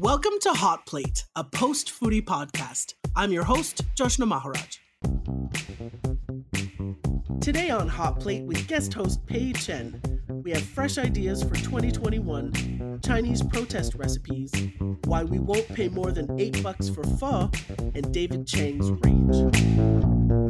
Welcome to Hot Plate, a post foodie podcast. I'm your host, Joshna Maharaj. Today on Hot Plate with guest host Pei Chen, we have fresh ideas for 2021, Chinese protest recipes, why we won't pay more than 8 bucks for pho, and David Chang's rage.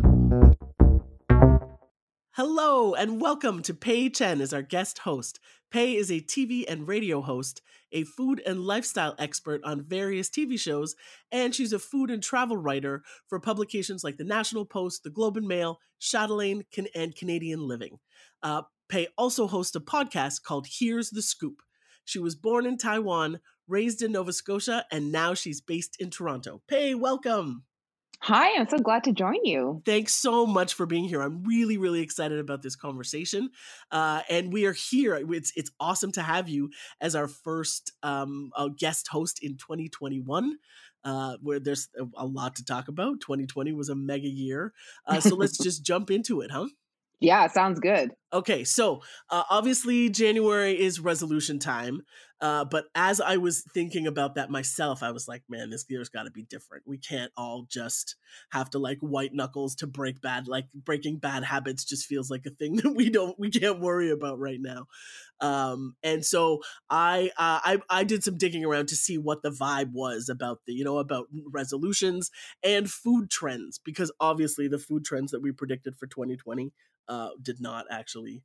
Hello and welcome to Pei Chen as our guest host. Pei is a TV and radio host, a food and lifestyle expert on various TV shows, and she's a food and travel writer for publications like the National Post, the Globe and Mail, Chatelaine, and Canadian Living. Uh, Pei also hosts a podcast called Here's the Scoop. She was born in Taiwan, raised in Nova Scotia, and now she's based in Toronto. Pei, welcome. Hi, I'm so glad to join you. Thanks so much for being here. I'm really, really excited about this conversation, uh, and we are here. It's it's awesome to have you as our first um, uh, guest host in 2021. Uh, where there's a, lot to talk about. 2020 was a mega year, uh, so let's just jump into it, huh? Yeah, sounds good. Okay, so uh, obviously January is resolution time, uh, but as I was thinking about that myself, I was like, man, this year's got to be different. We can't all just have to like white knuckles to break bad. Like breaking bad habits just feels like a thing that we don't, we can't worry about right now. Um, and so I, uh, I, I did some digging around to see what the vibe was about the, you know, about resolutions and food trends because obviously the food trends that we predicted for 2020 uh, did not actually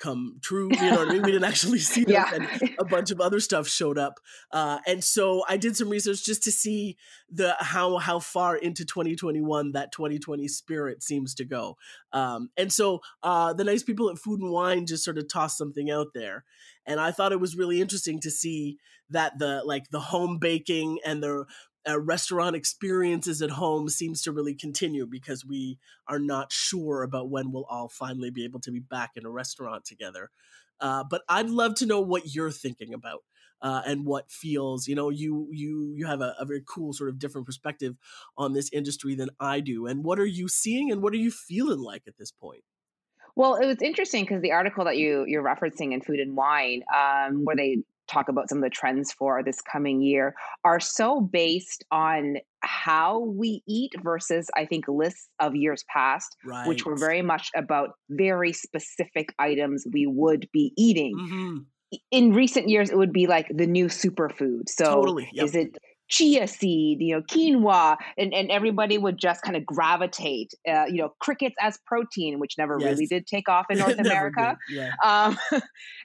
come true. You know what I mean? We didn't actually see them, yeah. and a bunch of other stuff showed up. Uh, and so I did some research just to see the how how far into 2021 that 2020 spirit seems to go. Um, and so uh, the nice people at Food and Wine just sort of tossed something out there, and I thought it was really interesting to see that the like the home baking and the uh, restaurant experiences at home seems to really continue because we are not sure about when we'll all finally be able to be back in a restaurant together. Uh, but I'd love to know what you're thinking about uh, and what feels. You know, you you you have a, a, very cool sort of different perspective on this industry than I do. And what are you seeing and what are you feeling like at this point? Well, it was interesting because the article that you you're referencing in Food and Wine, um, where they talk about some of the trends for this coming year are so based on how we eat versus I think lists of years past, right. which were very much about very specific items we would be eating. Mm-hmm. In recent years, it would be like the new superfood. So, totally. yep. is it chia seed, you know, quinoa, and, and everybody would just kind of gravitate, uh, you know, crickets as protein, which never yes. really did take off in North America. Yeah. Um,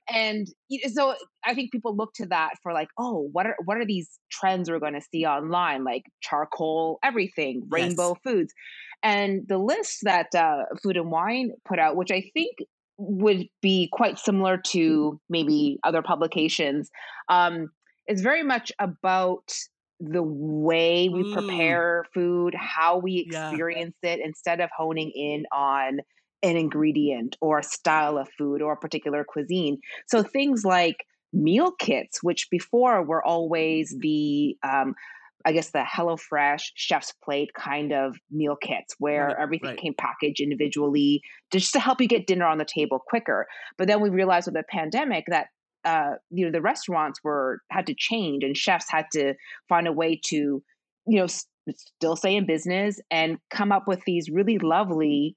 and so I think people look to that for like, oh, what are what are these trends we're going to see online, like charcoal, everything, rainbow yes. foods, and the list that uh, Food and Wine put out, which I think would be quite similar to maybe other publications. Um, is very much about the way we mm. prepare food, how we experience yeah. it, instead of honing in on an ingredient or a style of food or a particular cuisine. So things like meal kits, which before were always the um, I guess the HelloFresh Chefs Plate kind of meal kits where right, everything right. came packaged individually just to help you get dinner on the table quicker. But then we realized with the pandemic that uh, you know the restaurants were had to change and chefs had to find a way to you know s- still stay in business and come up with these really lovely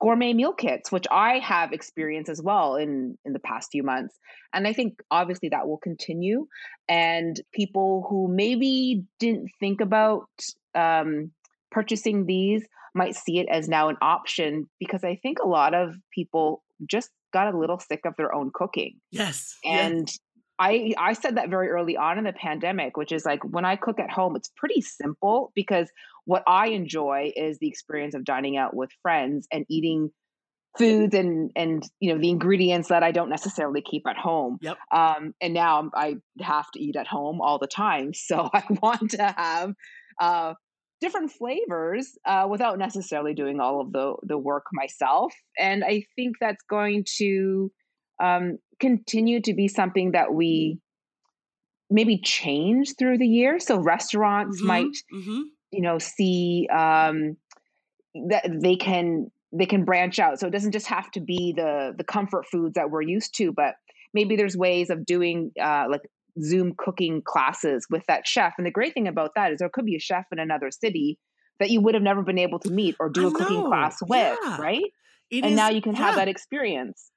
gourmet meal kits which i have experienced as well in in the past few months. And i think obviously that will continue. And people who maybe didn't think about um, purchasing these might see it as now an option because i think a lot of people just got a little sick of their own cooking. Yes. And yes. I I said that very early on in the pandemic, which is like when I cook at home, it's pretty simple because what I enjoy is the experience of dining out with friends and eating foods and and you know the ingredients that I don't necessarily keep at home. Yep. Um, and now I have to eat at home all the time, so I want to have uh, different flavors uh, without necessarily doing all of the the work myself. And I think that's going to um, continue to be something that we maybe change through the year. So restaurants mm-hmm, might, mm-hmm. you know, see um, that they can they can branch out. So it doesn't just have to be the the comfort foods that we're used to, but maybe there's ways of doing uh, like Zoom cooking classes with that chef. And the great thing about that is there could be a chef in another city that you would have never been able to meet or do I a know. cooking class with, yeah. right? It and is, now you can yeah. have that experience.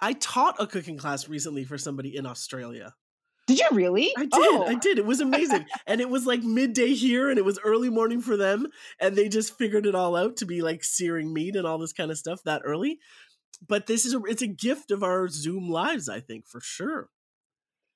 I taught a cooking class recently for somebody in Australia. Did you really? I did. Oh. I did. It was amazing. and it was like midday here and it was early morning for them. And they just figured it all out to be like searing meat and all this kind of stuff that early. But this is a it's a gift of our Zoom lives, I think, for sure.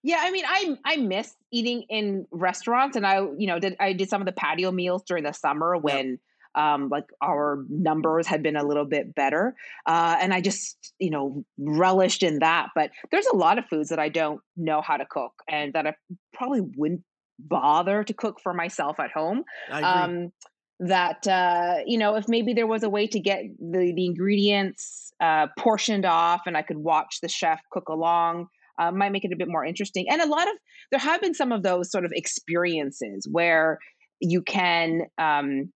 Yeah, I mean, I I miss eating in restaurants, and I you know did I did some of the patio meals during the summer when yep um, like our numbers had been a little bit better. Uh, and I just, you know, relished in that. But there's a lot of foods that I don't know how to cook and that I probably wouldn't bother to cook for myself at home. Um, that, uh, you know, if maybe there was a way to get the, the ingredients uh, portioned off and I could watch the chef cook along. Uh, might make it a bit more interesting. And a lot of there have been some of those sort of experiences where you can um,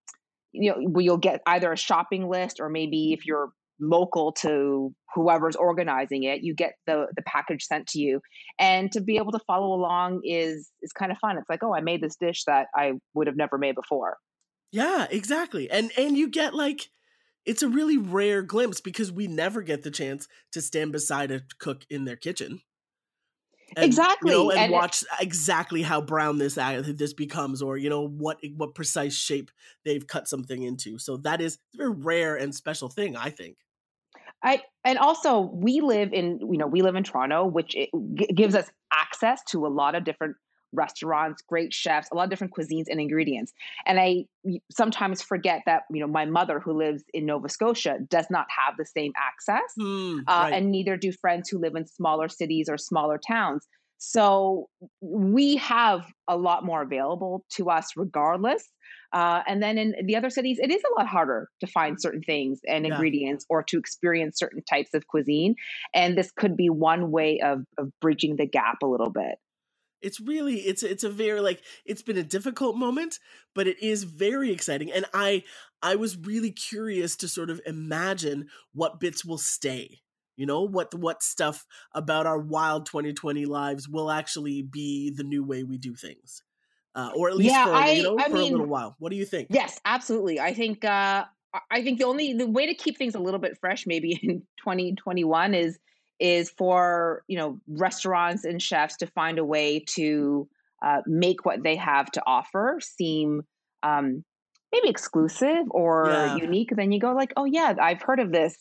you know you'll get either a shopping list or maybe if you're local to whoever's organizing it you get the the package sent to you. And to be able to follow along is is kind of fun. It's like oh i made this dish that i would have never made before. Yeah exactly. And and you get like it's a really rare glimpse because we never get the chance to stand beside a cook in their kitchen and, exactly you know, and, and, watch exactly how brown this this becomes or you know what what precise shape they've cut something into. So that is a very rare and special thing i think. I and also we live in you know we live in toronto which g- gives us access to a lot of different restaurants, great chefs, a lot of different cuisines and ingredients. And I sometimes forget that you know my mother, who lives in Nova Scotia, does not have the same access, mm, uh, right. and neither do friends who live in smaller cities or smaller towns. So we have a lot more available to us, regardless. Uh, and then in the other cities, it is a lot harder to find certain things and yeah. ingredients or to experience certain types of cuisine. And this could be one way of, of bridging the gap a little bit it's really it's it's a very like it's been a difficult moment but it is very exciting and i i was really curious to sort of imagine what bits will stay you know what what stuff about our wild 2020 lives will actually be the new way we do things uh, or at least yeah, for, I, you know, I for mean, a little while. What do you think? Yes absolutely i think uh i think the only the way to keep things a little bit fresh maybe in 2021 is is for you know restaurants and chefs to find a way to uh, make what they have to offer seem um, maybe exclusive or yeah. unique then you go like oh yeah i've heard of this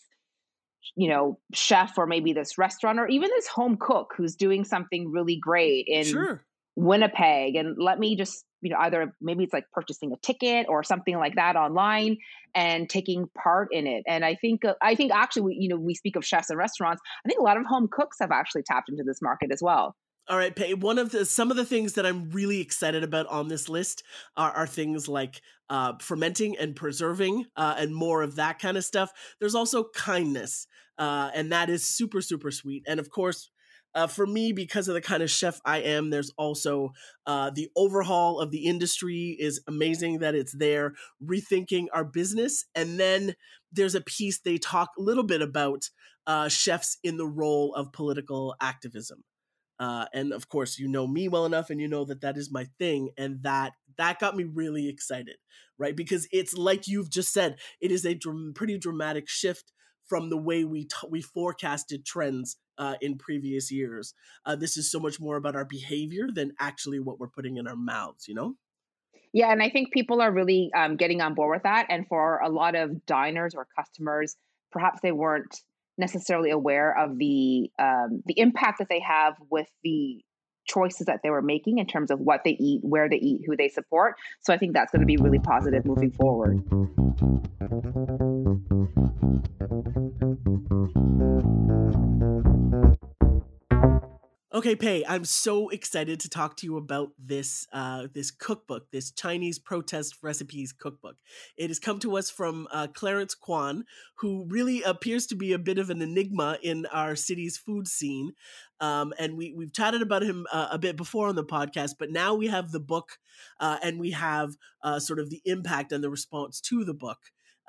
you know chef or maybe this restaurant or even this home cook who's doing something really great in sure. winnipeg and let me just you know either maybe it's like purchasing a ticket or something like that online and taking part in it and i think uh, i think actually we, you know we speak of chefs and restaurants i think a lot of home cooks have actually tapped into this market as well all right, Pei. One of the some of the things that I'm really excited about on this list are, are things like uh, fermenting and preserving, uh, and more of that kind of stuff. There's also kindness, uh, and that is super super sweet. And of course, uh, for me, because of the kind of chef I am, there's also uh, the overhaul of the industry is amazing that it's there, rethinking our business. And then there's a piece they talk a little bit about uh, chefs in the role of political activism. Uh, and of course, you know me well enough, and you know that that is my thing, and that that got me really excited, right? Because it's like you've just said, it is a dr- pretty dramatic shift from the way we t- we forecasted trends uh, in previous years. Uh, this is so much more about our behavior than actually what we're putting in our mouths. You know. Yeah, and I think people are really um, getting on board with that. And for a lot of diners or customers, perhaps they weren't necessarily aware of the um, the impact that they have with the choices that they were making in terms of what they eat, where they eat, who they support. So I think that's going to be really positive moving forward. Okay, Pei, I'm so excited to talk to you about this uh, this cookbook, this Chinese protest recipes cookbook. It has come to us from uh, Clarence Kwan, who really appears to be a bit of an enigma in our city's food scene. Um, and we we've chatted about him uh, a bit before on the podcast, but now we have the book, uh, and we have uh, sort of the impact and the response to the book.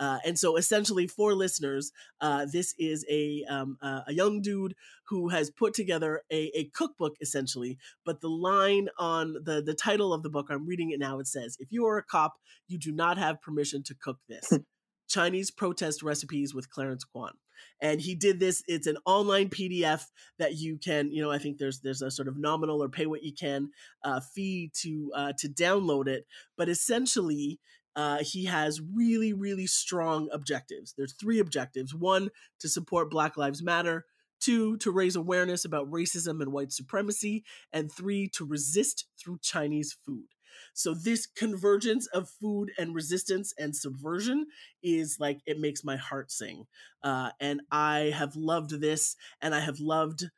Uh, and so, essentially, for listeners, uh, this is a um, uh, a young dude who has put together a, a cookbook, essentially. But the line on the the title of the book, I'm reading it now. It says, "If you are a cop, you do not have permission to cook this." Chinese protest recipes with Clarence Kwan. And he did this. It's an online PDF that you can, you know, I think there's there's a sort of nominal or pay what you can uh, fee to uh, to download it. But essentially, uh, he has really really strong objectives. There's three objectives: one to support Black Lives Matter, two to raise awareness about racism and white supremacy, and three to resist through Chinese food. So this convergence of food and resistance and subversion is like it makes my heart sing. Uh, and I have loved this, and I have loved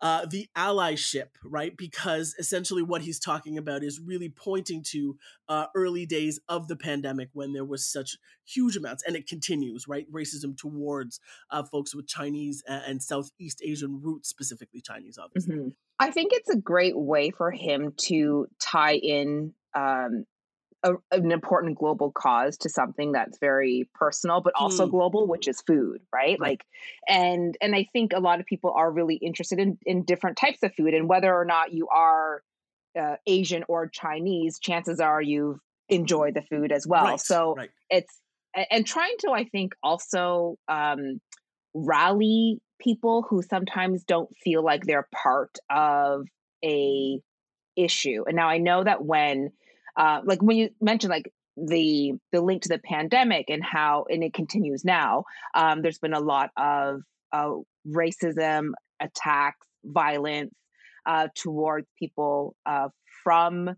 uh, the allyship, right? Because essentially what he's talking about is really pointing to uh, early days of the pandemic when there was such huge amounts, and it continues, right? Racism towards uh, folks with Chinese and Southeast Asian roots, specifically Chinese, obviously. Mm-hmm. I think it's a great way for him to tie in um, a, an important global cause to something that's very personal but also mm. global which is food right? right like and and i think a lot of people are really interested in in different types of food and whether or not you are uh, asian or chinese chances are you've enjoyed the food as well right, so right. it's and trying to i think also um, rally people who sometimes don't feel like they're part of a issue and now i know that when uh, like when you mentioned like the the link to the pandemic and how and it continues now um, there's been a lot of uh, racism attacks violence uh, towards people uh, from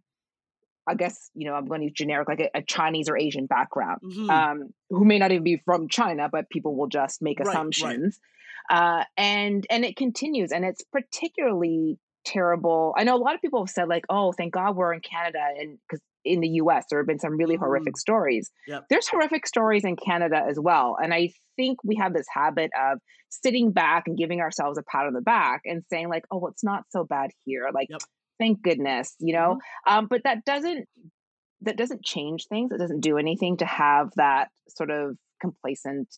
I guess you know I'm going to use generic like a, a Chinese or Asian background, mm-hmm. um, who may not even be from China, but people will just make right, assumptions, right. Uh, and and it continues, and it's particularly terrible. I know a lot of people have said like, "Oh, thank God we're in Canada," and because in the U.S. there have been some really mm. horrific stories. Yep. There's horrific stories in Canada as well, and I think we have this habit of sitting back and giving ourselves a pat on the back and saying like, "Oh, it's not so bad here." Like, yep. thank goodness, you know. Mm-hmm. Um, but that doesn't that doesn't change things. It doesn't do anything to have that sort of complacent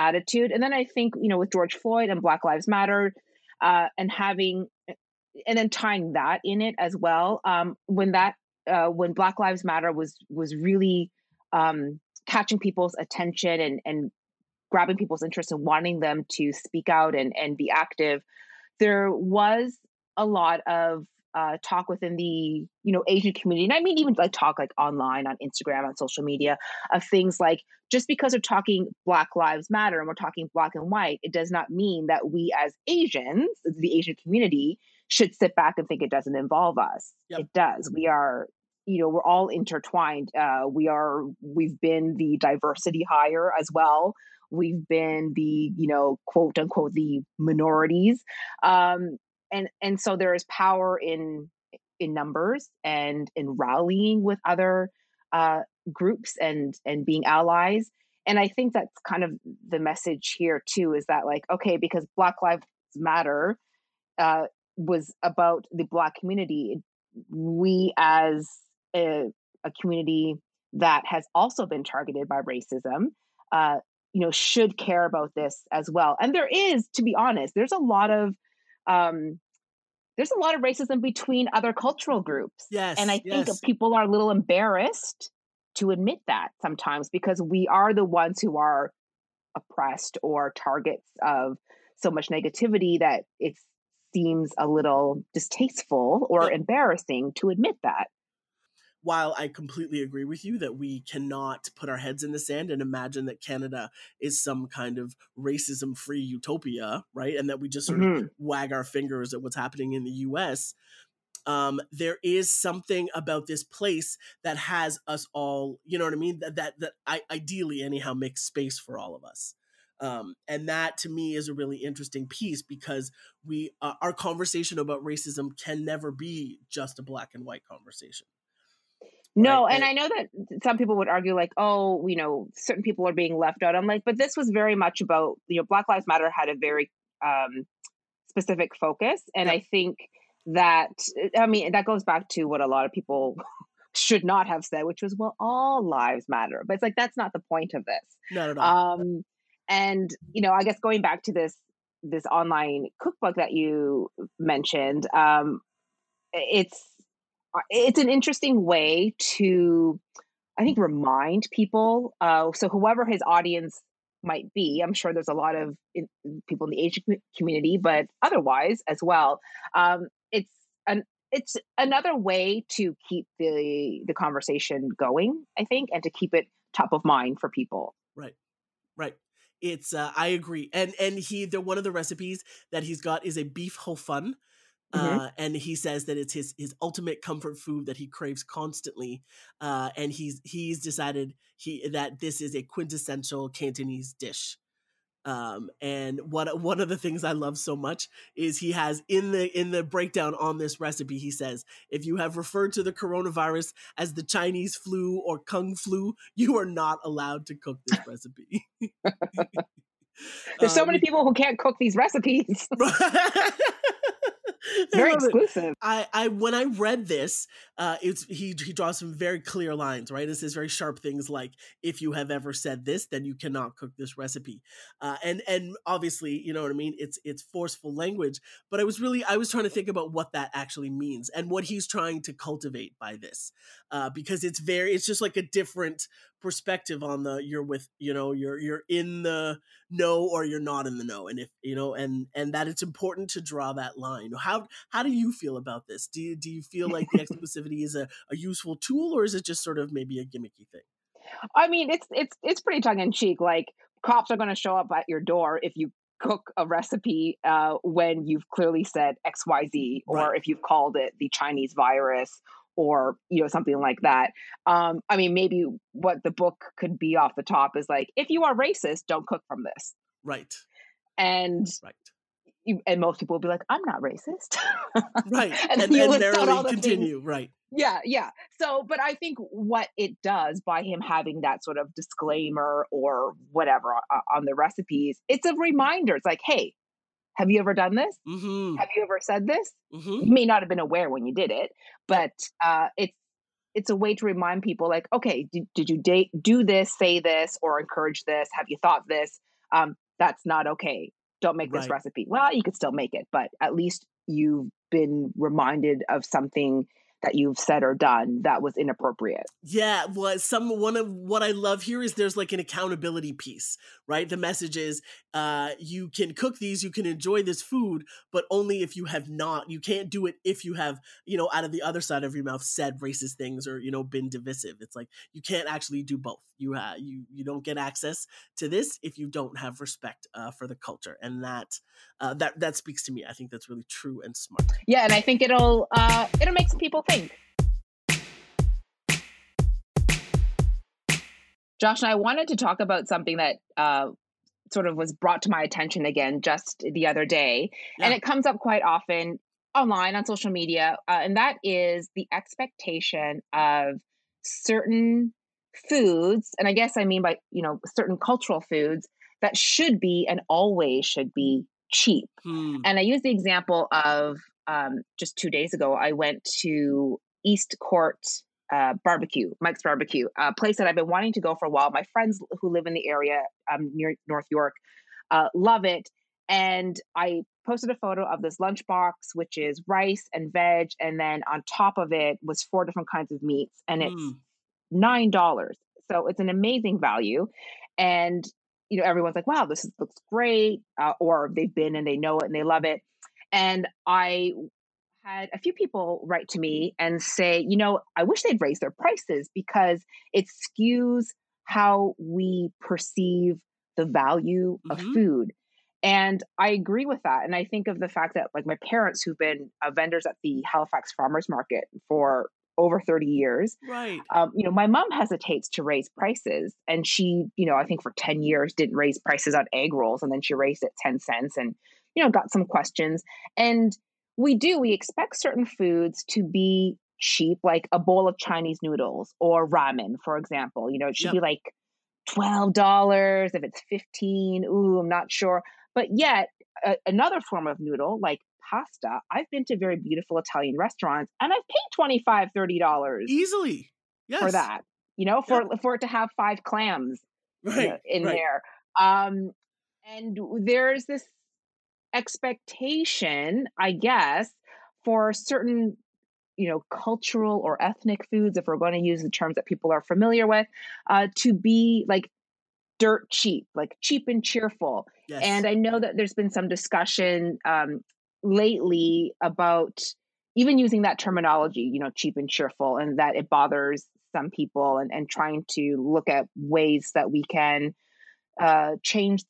attitude. And then I think you know with George Floyd and Black Lives Matter. Uh, and having and then tying that in it as well. Um, when that uh, when Black Lives Matter was was really um, catching people's attention and and grabbing people's interest and wanting them to speak out and and be active, there was a lot of uh, talk within the you know Asian community, and I mean even like talk like online on Instagram on social media of things like just because we're talking Black Lives Matter and we're talking black and white, it does not mean that we as Asians, the Asian community, should sit back and think it doesn't involve us. Yep. It does. We are, you know, we're all intertwined. Uh, we are. We've been the diversity hire as well. We've been the, you know, quote unquote, the minorities. Um, and and so there is power in in numbers and in rallying with other uh, groups and and being allies and i think that's kind of the message here too is that like okay because black lives matter uh, was about the black community we as a, a community that has also been targeted by racism uh, you know should care about this as well and there is to be honest there's a lot of um, there's a lot of racism between other cultural groups. Yes. And I think yes. people are a little embarrassed to admit that sometimes because we are the ones who are oppressed or targets of so much negativity that it seems a little distasteful or embarrassing to admit that while I completely agree with you that we cannot put our heads in the sand and imagine that Canada is some kind of racism free utopia, right? And that we just sort mm-hmm. of wag our fingers at what's happening in the US, um, there is something about this place that has us all, you know what I mean? That that, that I, ideally, anyhow, makes space for all of us. Um, and that to me is a really interesting piece because we uh, our conversation about racism can never be just a black and white conversation no, right? and I know that some people would argue like, oh, you know, certain people are being left out. I'm like, but this was very much about, you know, Black Lives Matter had a very um, specific focus, and I think that I mean that goes back to what a lot of people should not have said, which was, well, all lives matter. But it's like, that's not the point of this. Not at all. Um, and, you know, I guess going back to this, this online cookbook that you mentioned, um, it's, it's an interesting way to, I think, remind people. Uh, so whoever his audience might be. I'm sure there's a lot of in, people in the Asian community, but otherwise as well. Um, it's an it's another way to keep the the conversation going, I think, and to keep it top of mind for people. Right, right. It's uh, I agree, and and he the one of the recipes that he's got is a beef ho fun, Mm-hmm. Uh, and he says that it's his his ultimate comfort food that he craves constantly, uh, and he's he's decided he that this is a quintessential Cantonese dish. Um, and what one of the things I love so much is he has in the in the breakdown on this recipe he says if you have referred to the coronavirus as the Chinese flu or kung flu you are not allowed to cook this recipe. There's so many um, people who can't cook these recipes. very exclusive. I, I when I read this, uh, it's he he draws some very clear lines, right? It says very sharp things like if you have ever said this, then you cannot cook this recipe. Uh, and and obviously, you know what I mean. It's it's forceful language, but I was really I was trying to think about what that actually means and what he's trying to cultivate by this, uh, because it's very it's just like a different perspective on the you're with you know you're you're in the know or you're not in the know and if you know and and that it's important to draw that line. How how do you feel about this? Do you do you feel like the exclusivity is a, a useful tool or is it just sort of maybe a gimmicky thing? I mean it's it's it's pretty tongue-in-cheek like cops are going to show up at your door if you cook a recipe uh, when you've clearly said xyz or right. if you've called it the chinese virus or you know something like that. Um i mean maybe what the book could be off the top is like if you are racist don't cook from this. Right. And right. you, and most people will be like i'm not racist. Right and, and, and narrowly continue things. right. Yeah yeah. So but i think what it does by him having that sort of disclaimer or whatever on, on the recipes it's a reminder. It's like hey have you ever done this? Mm-hmm. Have you ever said this? Mm-hmm. You may not have been aware when you did it, but uh, it's it's a way to remind people, like, okay, did, did you date, do this, say this, or encourage this? Have you thought this? Um, that's not okay. Don't make this right. recipe. Well, you could still make it, but at least you've been reminded of something that you've said or done that was inappropriate. Yeah, well, some one of what I love here is there's like an accountability piece, right? The message is uh you can cook these, you can enjoy this food, but only if you have not. You can't do it if you have, you know, out of the other side of your mouth said racist things or, you know, been divisive. It's like you can't actually do both. You have you you don't get access to this if you don't have respect uh, for the culture. And that uh, that that speaks to me. I think that's really true and smart. Yeah, and I think it'll uh it'll make some people think. Joshna I wanted to talk about something that uh, sort of was brought to my attention again just the other day, yeah. and it comes up quite often online on social media, uh, and that is the expectation of certain foods, and I guess I mean by you know certain cultural foods that should be and always should be cheap. Hmm. And I use the example of um, just two days ago, I went to East Court uh, Barbecue, Mike's Barbecue, a place that I've been wanting to go for a while. My friends who live in the area um, near North York uh, love it. And I posted a photo of this lunchbox, which is rice and veg. And then on top of it was four different kinds of meats. And it's mm. $9. So it's an amazing value. And, you know, everyone's like, wow, this is, looks great. Uh, or they've been and they know it and they love it. And I had a few people write to me and say, you know, I wish they'd raise their prices because it skews how we perceive the value mm-hmm. of food. And I agree with that. And I think of the fact that, like, my parents, who've been uh, vendors at the Halifax Farmers Market for over 30 years. Right. Um, you know, my mom hesitates to raise prices. And she, you know, I think for 10 years didn't raise prices on egg rolls. And then she raised it 10 cents and, you know, got some questions. And we do, we expect certain foods to be cheap, like a bowl of Chinese noodles or ramen, for example. You know, it should yep. be like $12. If it's 15 ooh, I'm not sure. But yet, a, another form of noodle, like pasta, I've been to very beautiful Italian restaurants and I've paid $25, $30 easily yes. for that, you know, for, yeah. for it to have five clams right, in right. there. Um, and there's this expectation, I guess, for certain you know cultural or ethnic foods if we're going to use the terms that people are familiar with uh, to be like dirt cheap like cheap and cheerful yes. and i know that there's been some discussion um, lately about even using that terminology you know cheap and cheerful and that it bothers some people and, and trying to look at ways that we can uh, change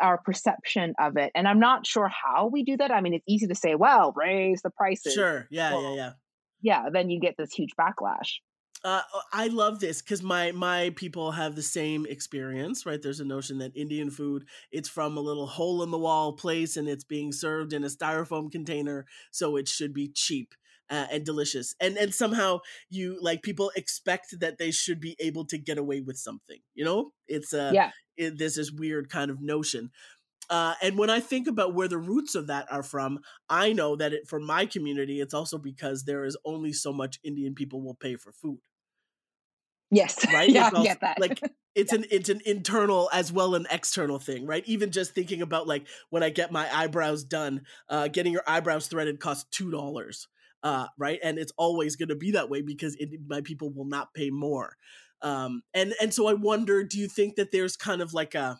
our perception of it. And I'm not sure how we do that. I mean, it's easy to say, well, raise the prices. Sure. Yeah. Well, yeah. Yeah. Yeah. Then you get this huge backlash. Uh, uh I love this because my my people have the same experience, right? There's a notion that Indian food it's from a little hole in the wall place and it's being served in a styrofoam container, so it should be cheap uh, and delicious and and somehow you like people expect that they should be able to get away with something you know? It's uh yeah. it, there's this weird kind of notion uh, and when I think about where the roots of that are from, I know that it, for my community, it's also because there is only so much Indian people will pay for food. Yes, right. yeah, also, get that. Like it's yeah. an it's an internal as well an external thing, right? Even just thinking about like when I get my eyebrows done, uh, getting your eyebrows threaded costs two dollars uh, right? And it's always going to be that way because it, my people will not pay more. Um, and and so I wonder, do you think that there's kind of like a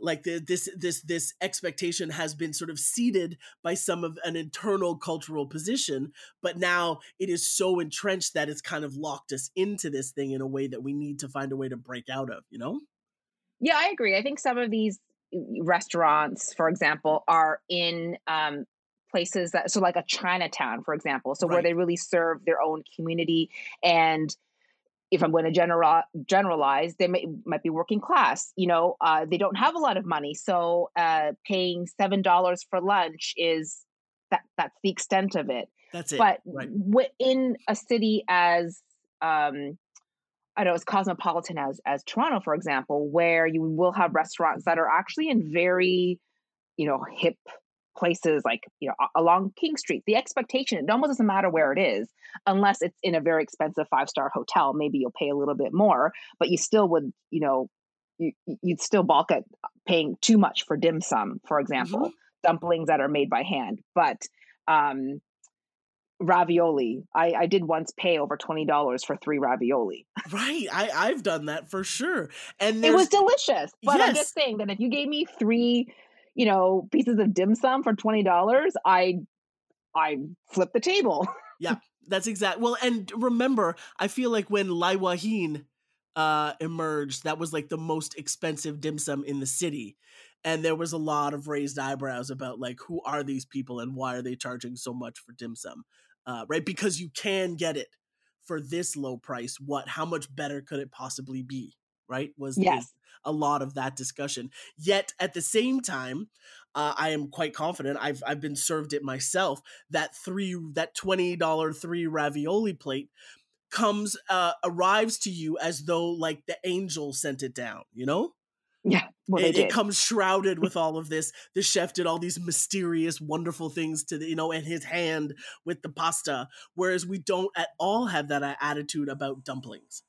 like the, this this this expectation has been sort of seeded by some of an internal cultural position but now it is so entrenched that it's kind of locked us into this thing in a way that we need to find a way to break out of you know yeah i agree i think some of these restaurants for example are in um, places that so like a Chinatown, for example, so right. where they really serve their own community and if I'm going to general, generalize, they may, might be working class. You know, uh, they don't have a lot of money, so uh, paying seven dollars for lunch is that that's the extent of it. That's it. But right. in a city as um, I know as cosmopolitan as as Toronto, for example, where you will have restaurants that are actually in very, you know, hip places like you know along king street the expectation it almost doesn't matter where it is unless it's in a very expensive five star hotel maybe you'll pay a little bit more but you still would you know you, you'd still balk at paying too much for dim sum for example mm-hmm. dumplings that are made by hand but um ravioli. I, I did once pay over twenty dollars for three ravioli. Right. I, I've done that for sure. And it was delicious. But yes. I'm just saying that if you gave me three you know, pieces of dim sum for $20, I I flip the table. yeah, that's exact. Well, and remember, I feel like when Lai Wah Heen uh emerged, that was like the most expensive dim sum in the city. And there was a lot of raised eyebrows about like who are these people and why are they charging so much for dim sum? Uh, right? Because you can get it for this low price. What how much better could it possibly be? Right? Was yes. a lot of that discussion. Yet at the same time, uh, I am quite confident. I've I've been served it myself. That three that twenty dollar three ravioli plate comes uh, arrives to you as though like the angel sent it down. You know. Yeah, well, it, it, comes shrouded with all of this. The chef did all these mysterious, wonderful things to the, you know, and his hand with the pasta. Whereas we don't at all have that attitude about dumplings.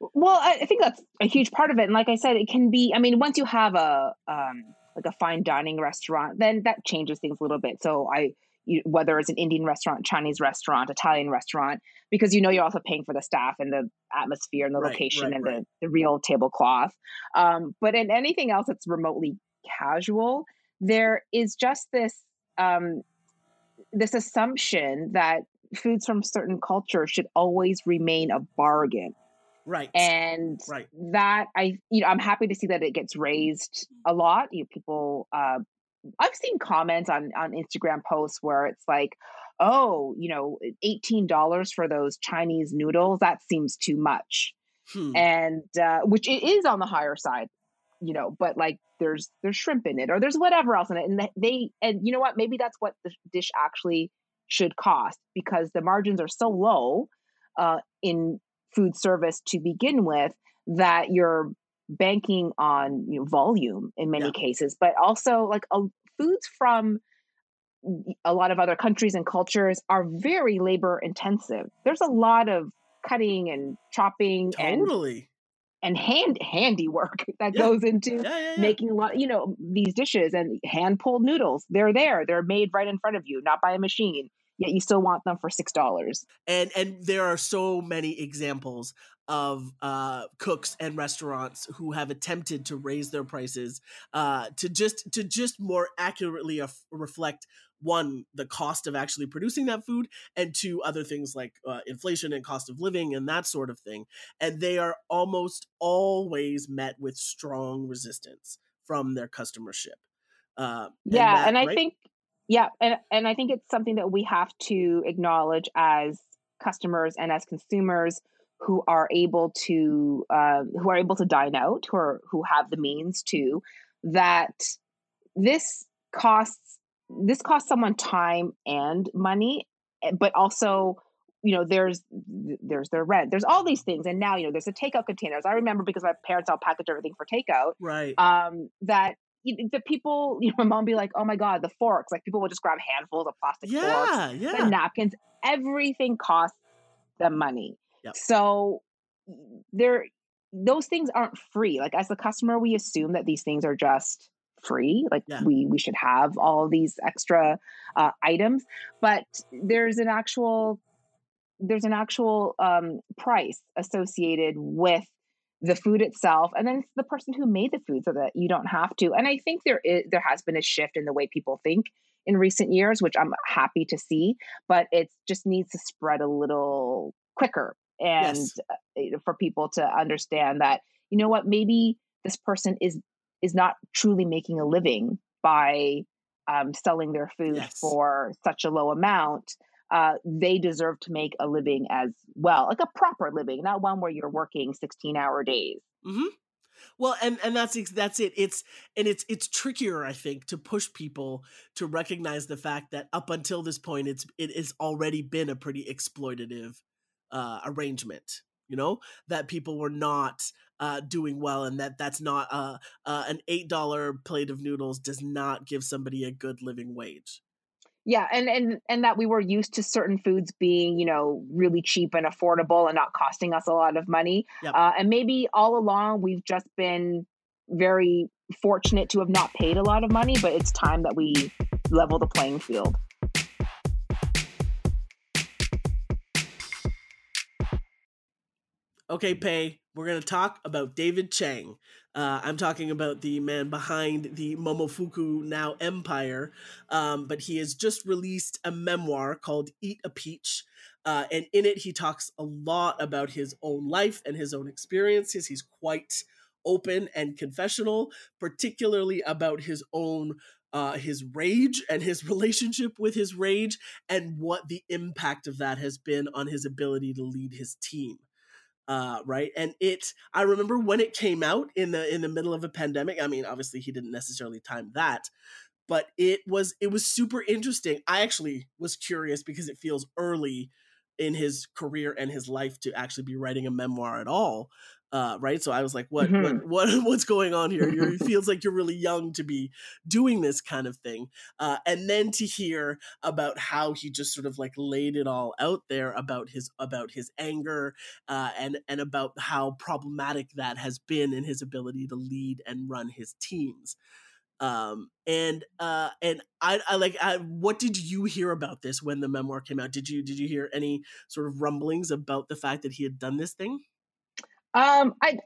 Well, I think that's a huge part of it. And like I said, it can be, I mean, once you have a, um, like a fine dining restaurant, then that changes things a little bit. So I, you, whether it's an Indian restaurant, Chinese restaurant, Italian restaurant, because you know you're also paying for the staff and the atmosphere and the right, location right, and right. The, the real tablecloth. Um, but in anything else that's remotely casual, there is just this um, this assumption that foods from certain cultures should always remain a bargain right and right. that i you know i'm happy to see that it gets raised a lot you know, people uh, i've seen comments on on instagram posts where it's like oh you know $18 for those chinese noodles that seems too much hmm. and uh, which it is on the higher side you know but like there's there's shrimp in it or there's whatever else in it and they and you know what maybe that's what the dish actually should cost because the margins are so low uh, in food service to begin with that you're banking on you know, volume in many yeah. cases, but also like uh, foods from a lot of other countries and cultures are very labor intensive. There's a lot of cutting and chopping totally and, and hand handiwork that yeah. goes into yeah, making a lot you know these dishes and hand pulled noodles they're there they're made right in front of you not by a machine yet you still want them for six dollars and and there are so many examples of uh, cooks and restaurants who have attempted to raise their prices uh, to just to just more accurately af- reflect one the cost of actually producing that food and two other things like uh, inflation and cost of living and that sort of thing and they are almost always met with strong resistance from their customership uh, yeah and, that, and i right? think yeah and, and i think it's something that we have to acknowledge as customers and as consumers who are able to uh, who are able to dine out who are who have the means to that this costs this costs someone time and money eh, but also you know there's there's their rent there's all these things and now you know there's a takeout containers. I remember because my parents all package everything for takeout right. um that the people, you know, my mom be like, "Oh my god, the forks!" Like people will just grab handfuls of plastic yeah, forks, yeah. the napkins. Everything costs them money. Yep. So there, those things aren't free. Like as the customer, we assume that these things are just free. Like yeah. we we should have all these extra uh, items, but there's an actual there's an actual um, price associated with the food itself and then the person who made the food so that you don't have to and i think there is there has been a shift in the way people think in recent years which i'm happy to see but it just needs to spread a little quicker and yes. Uh, for people to understand that you know what maybe this person is is not truly making a living by um, selling their food yes. for such a low amount uh, they deserve to make a living as well like a proper living not one where you're working 16 hour days mm-hmm. Well, and and that's that's it. It's and it's it's trickier, I think, to push people to recognize the fact that up until this point, it's it has already been a pretty exploitative uh, arrangement you know that people were not uh, doing well and that that's not uh, uh, an eight dollar plate of noodles does not give somebody a good living wage yeah and and and that we were used to certain foods being you know really cheap and affordable and not costing us a lot of money yep. uh, and maybe all along we've just been very fortunate to have not paid a lot of money but it's time that we level the playing field Okay, Pei, we're going to talk about David Chang. Uh, I'm talking about the man behind the Momofuku Now Empire, um, but he has just released a memoir called Eat a Peach. Uh, and in it, he talks a lot about his own life and his own experiences. He's quite open and confessional, particularly about his own uh, his rage and his relationship with his rage and what the impact of that has been on his ability to lead his team uh, right? And it i remember when it came out in the in the middle of a pandemic i mean obviously he didn't necessarily time that but it was it was super interesting. I actually was curious because it feels early in his career and his life to actually be writing a memoir at all uh, right? So I was like, what, mm-hmm. what, what, what's going on here? You're, it feels like you're really young to be doing this kind of thing. Uh, and then to hear about how he just sort of like laid it all out there about his, about his anger, uh, and, and about how problematic that has been in his ability to lead and run his teams. Um, and, uh, and I, I like, I, what did you hear about this when the memoir came out? Did you, did you hear any sort of rumblings about the fact that he had done this thing? Um, I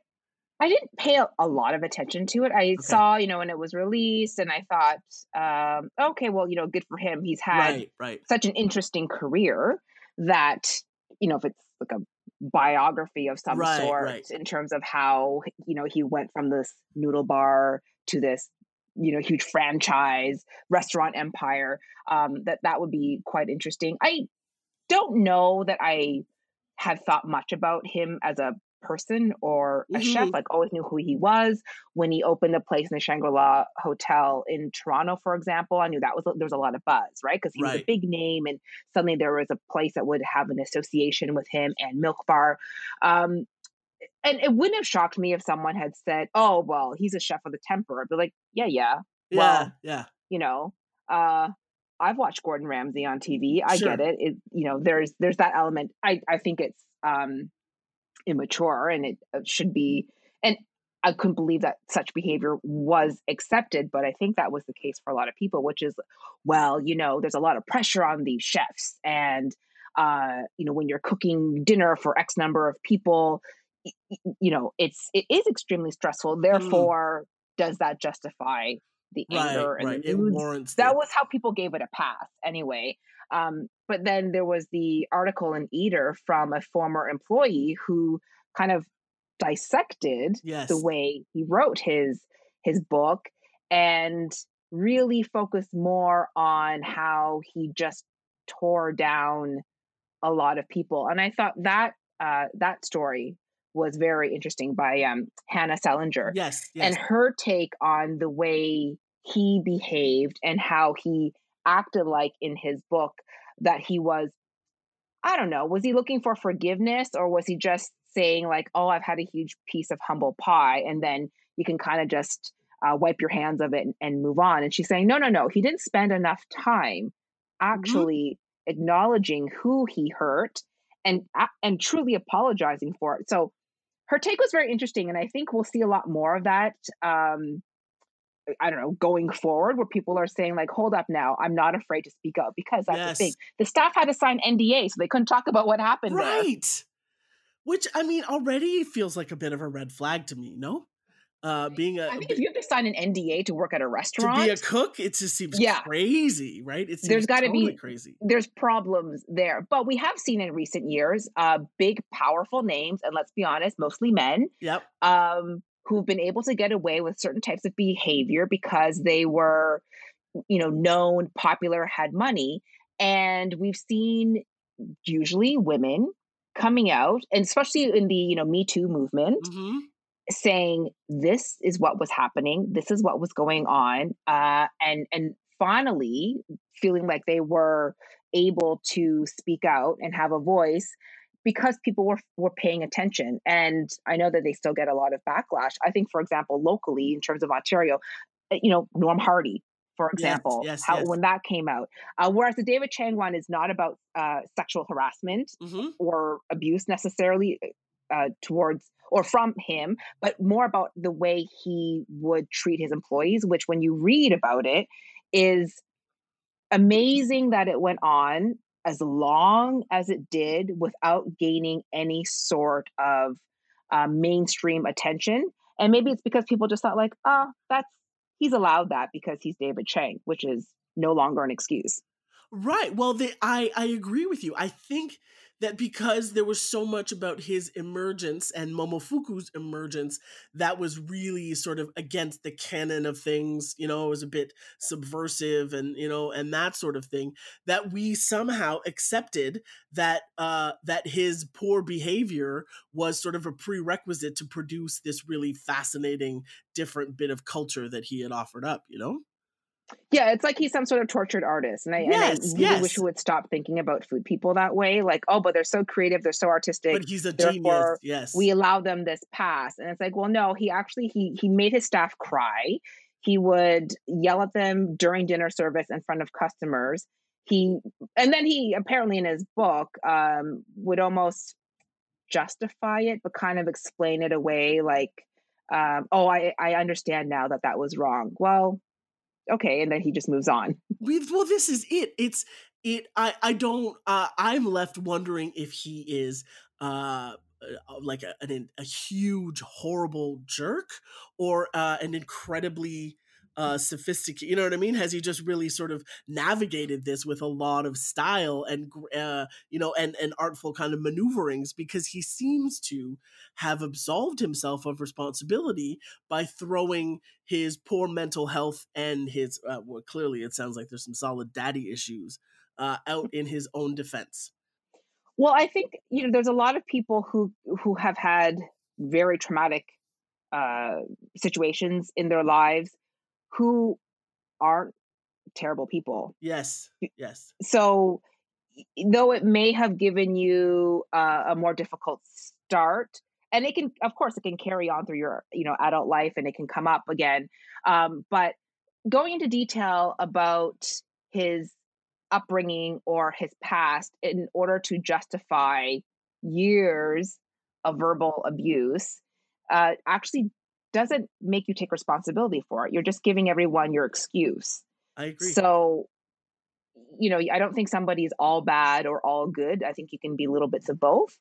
I didn't pay a, lot of attention to it. I okay. saw, you know, when it was released, and I thought, um, okay, well, you know, good for him. He's had right, right. such an interesting career that, you know, if it's like a biography of some right, sort in terms of how, you know, he went from this noodle bar to this you know huge franchise restaurant empire um that that would be quite interesting i don't know that i had thought much about him as a person or a mm-hmm. chef. Like always knew who he was. When he opened a place in the Shangri La Hotel in Toronto, for example, I knew that was there was a lot of buzz, right? Because he right. was a big name, and suddenly there was a place that would have an association with him and Milk Bar. Um, and it wouldn't have shocked me if someone had said, "Oh, well, he's a chef of the Temper." I'd be like, "Yeah, yeah, yeah, well, yeah." You know, uh, I've watched Gordon Ramsay on TV. I Sure. get it. It you know there's there's that element. I I think it's um immature and it uh, should be and I couldn't believe that such behavior was accepted, but I think that was the case for a lot of people, which is, well, you know, there's a lot of pressure on these chefs, and uh, you know, when you're cooking dinner for X number of people, you know, it's it is extremely stressful. Mm. Therefore, does that justify the Right, anger and right. the It warrants that was how people gave it a pass anyway. Um, but then there was the article in Eater from a former employee who kind of dissected Yes. the way he wrote his his book and really focused more on how he just tore down a lot of people. And I thought that uh, that story was very interesting by um, Hannah Selinger Yes, and her take on the way he behaved and how he acted like in his book that he was i don't know was he looking for forgiveness or was he just saying like oh i've had a huge piece of humble pie and then you can kind of just uh, wipe your hands of it and, and move on and she's saying no no no he didn't spend enough time actually acknowledging who he hurt and and truly apologizing for it. So her take was very interesting and i think we'll see a lot more of that um i don't know going forward where people are saying like hold up now i'm not afraid to speak up," because that's the thing the staff had to sign nda so they couldn't talk about what happened there Right. Which I mean already feels like a bit of a red flag to me, no? Uh being a i think if you have to sign an nda to work at a restaurant, to be a cook, it just seems Yeah. crazy, right? It seems There's gotta totally be- crazy. there's problems there but we have seen in recent years uh big powerful names and let's be honest mostly men Yep. um, who've been able to get away with certain types of behavior because they were, you know, known, popular, had money. And we've seen usually women coming out, and especially in the, you know, Me Too movement, hmm saying this is what was happening, this is what was going on, uh, and and finally feeling like they were able to speak out and have a voice because people were were paying attention. And I know that they still get a lot of backlash. I think, for example, locally in terms of Ontario, uh, you know, Norm Hardie. For example, yes, how yes. when that came out, uh, whereas the David Chang one is not about uh, sexual harassment, hmm or abuse necessarily uh, towards or from him, but more about the way he would treat his employees, which when you read about it is amazing that it went on as long as it did without gaining any sort of uh, mainstream attention. And maybe it's because people just thought like, oh, that's he's allowed that because he's David Chang, which is no longer an excuse. Right. Well, they, I I agree with you. I think that because there was so much about his emergence and Momofuku's emergence that was really sort of against the canon of things, you know, it was a bit subversive and you know and that sort of thing that we somehow accepted that uh that his poor behavior was sort of a prerequisite to produce this really fascinating different bit of culture that he had offered up, you know? Yeah, it's like he's some sort of tortured artist. And I, Yes, and I really yes. wish we would stop thinking about food people that way. Like, oh, but they're so creative, they're so artistic. But he's a genius. Yes. we allow them this pass. And it's like, well, no, he actually he he made his staff cry. He would yell at them during dinner service in front of customers. He and then he apparently in his book um would almost justify it, but kind of explain it away like um, oh, I, I understand now that that was wrong. Well, okay. And then he just moves on. we well this is it it's it i i don't uh i'm left wondering if he is uh uh, like a, an, a huge horrible jerk or uh an incredibly uh sophisticated you know what i mean? Has he just really sort of navigated this with a lot of style and uh you know and and artful kind of maneuverings because he seems to have absolved himself of responsibility by throwing his poor mental health and his uh, well clearly it sounds like there's some solid daddy issues uh, out in his own defense. Well, I think you know there's a lot of people who who have had very traumatic uh, situations in their lives who aren't terrible people. yes yes So, though it may have given you uh, a more difficult start, and it can, of course, it can carry on through your you know adult life, and it can come up again. Um, but going into detail about his upbringing or his past in order to justify years of verbal abuse uh, actually doesn't make you take responsibility for it. You're just giving everyone your excuse. I agree. So, you know, I don't think somebody's all bad or all good. I think you can be little bits of both.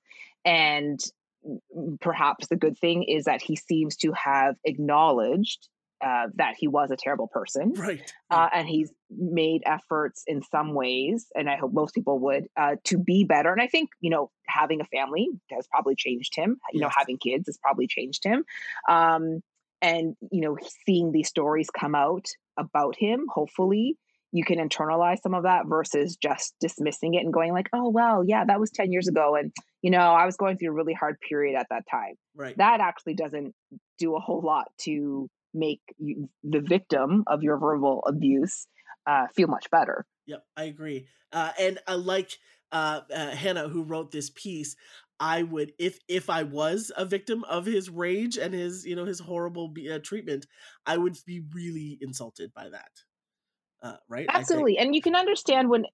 And mm, perhaps the good thing is that he seems to have acknowledged uh, that he was a terrible person. Right. Uh, and he's made efforts in some ways, and I hope most people would, uh, to be better. And I think, you know, having a family has probably changed him. You yes. know, having kids has probably changed him. Um, and, you know, seeing these stories come out about him, hopefully you can internalize some of that versus just dismissing it and going like, oh, well, yeah, that was 10 years ago. And, you know, I was going through a really hard period at that time. Right. That actually doesn't do a whole lot to make you, the victim of your verbal abuse uh, feel much better. Yep, I agree. Uh, and I like uh, uh, Hannah, who wrote this piece. I would, if if I was a victim of his rage and his, you know, his horrible uh, treatment, I would be really insulted by that. Uh, right? Absolutely, and you can understand when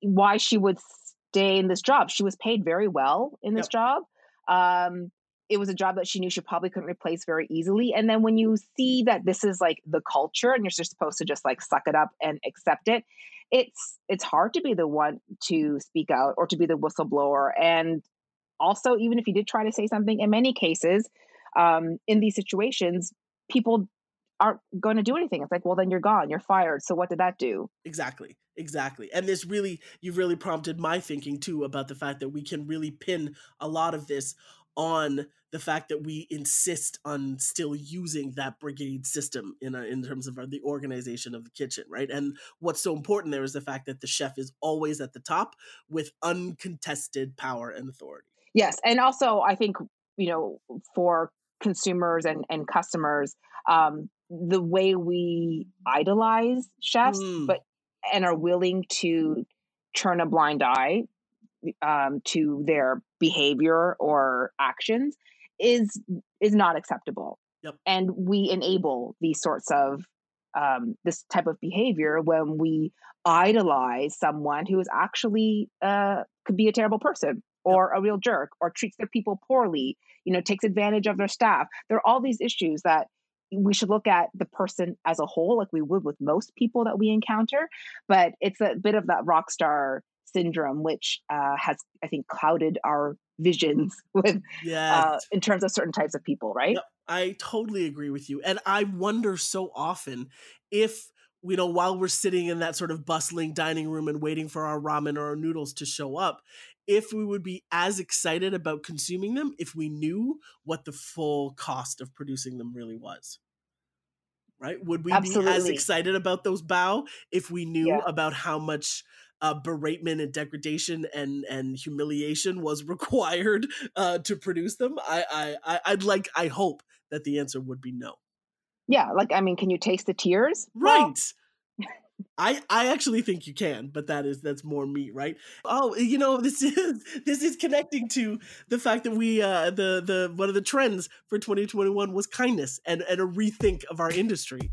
why she would stay in this job. She was paid very well in this yep. job. Um, it was a job that she knew she probably couldn't replace very easily. And then when you see that this is like the culture and you're just supposed to just like suck it up and accept it, it's it's hard to be the one to speak out or to be the whistleblower. And also, even if you did try to say something, in many cases, um, in these situations, people aren't going to do anything. It's like, well, then you're gone, you're fired. So what did that do? Exactly. Exactly. And this really, you've really prompted my thinking too about the fact that we can really pin a lot of this on the fact that we insist on still using that brigade system in a, in terms of the organization of the kitchen, right? And what's so important there is the fact that the chef is always at the top with uncontested power and authority. Yes, and also I think you know for consumers and and customers, um, the way we idolize chefs, mm. but and are willing to turn a blind eye um, to their behavior or actions is is not acceptable. Yep. And we enable these sorts of um, this type of behavior when we idolize someone who is actually uh, could be a terrible person or yep. a real jerk or treats their people poorly, you know, takes advantage of their staff. There are all these issues that we should look at the person as a whole, like we would with most people that we encounter. But it's a bit of that rock star syndrome, which uh, has, I think, clouded our visions with yes. uh, in terms of certain types of people, right? Yep, I totally agree with you. And I wonder so often if you know, while we're sitting in that sort of bustling dining room and waiting for our ramen or our noodles to show up, if we would be as excited about consuming them if we knew what the full cost of producing them really was. Right? Would we Absolutely. be as excited about those bao if we knew yeah. about how much uh, beratement and degradation and and humiliation was required uh, to produce them? I, I I'd like I hope that the answer would be no. Yeah, like I mean, can you taste the tears? Right. Well, I I actually think you can, but that is that's more me, right? Oh, you know, this is this is connecting to the fact that we uh the the one of the trends for 2021 was kindness and and a rethink of our industry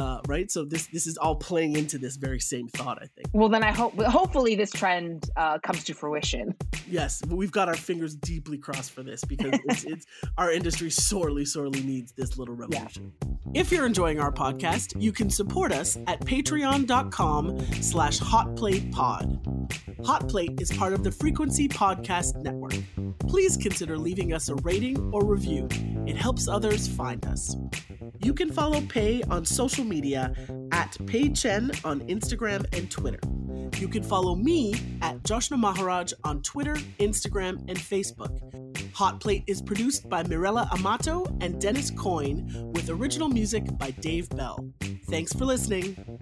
uh, right? So this this is all playing into this very same thought, I think. Well, then I hope hopefully this trend uh, comes to fruition. Yes, we've got our fingers deeply crossed for this because it's, it's our industry sorely sorely needs this little revolution. Yeah. If you're enjoying our podcast, you can support us at patreon.com slash hotplatepod. Hotplate is part of the Frequency Podcast Network. Please consider leaving us a rating or review. It helps others find us. You can follow Pei on social media at Pei Chen on Instagram and Twitter. You can follow me at Joshna Maharaj on Twitter, Instagram, and Facebook. Hot Plate is produced by Mirella Amato and Dennis Coyne with original music by Dave Bell. Thanks for listening.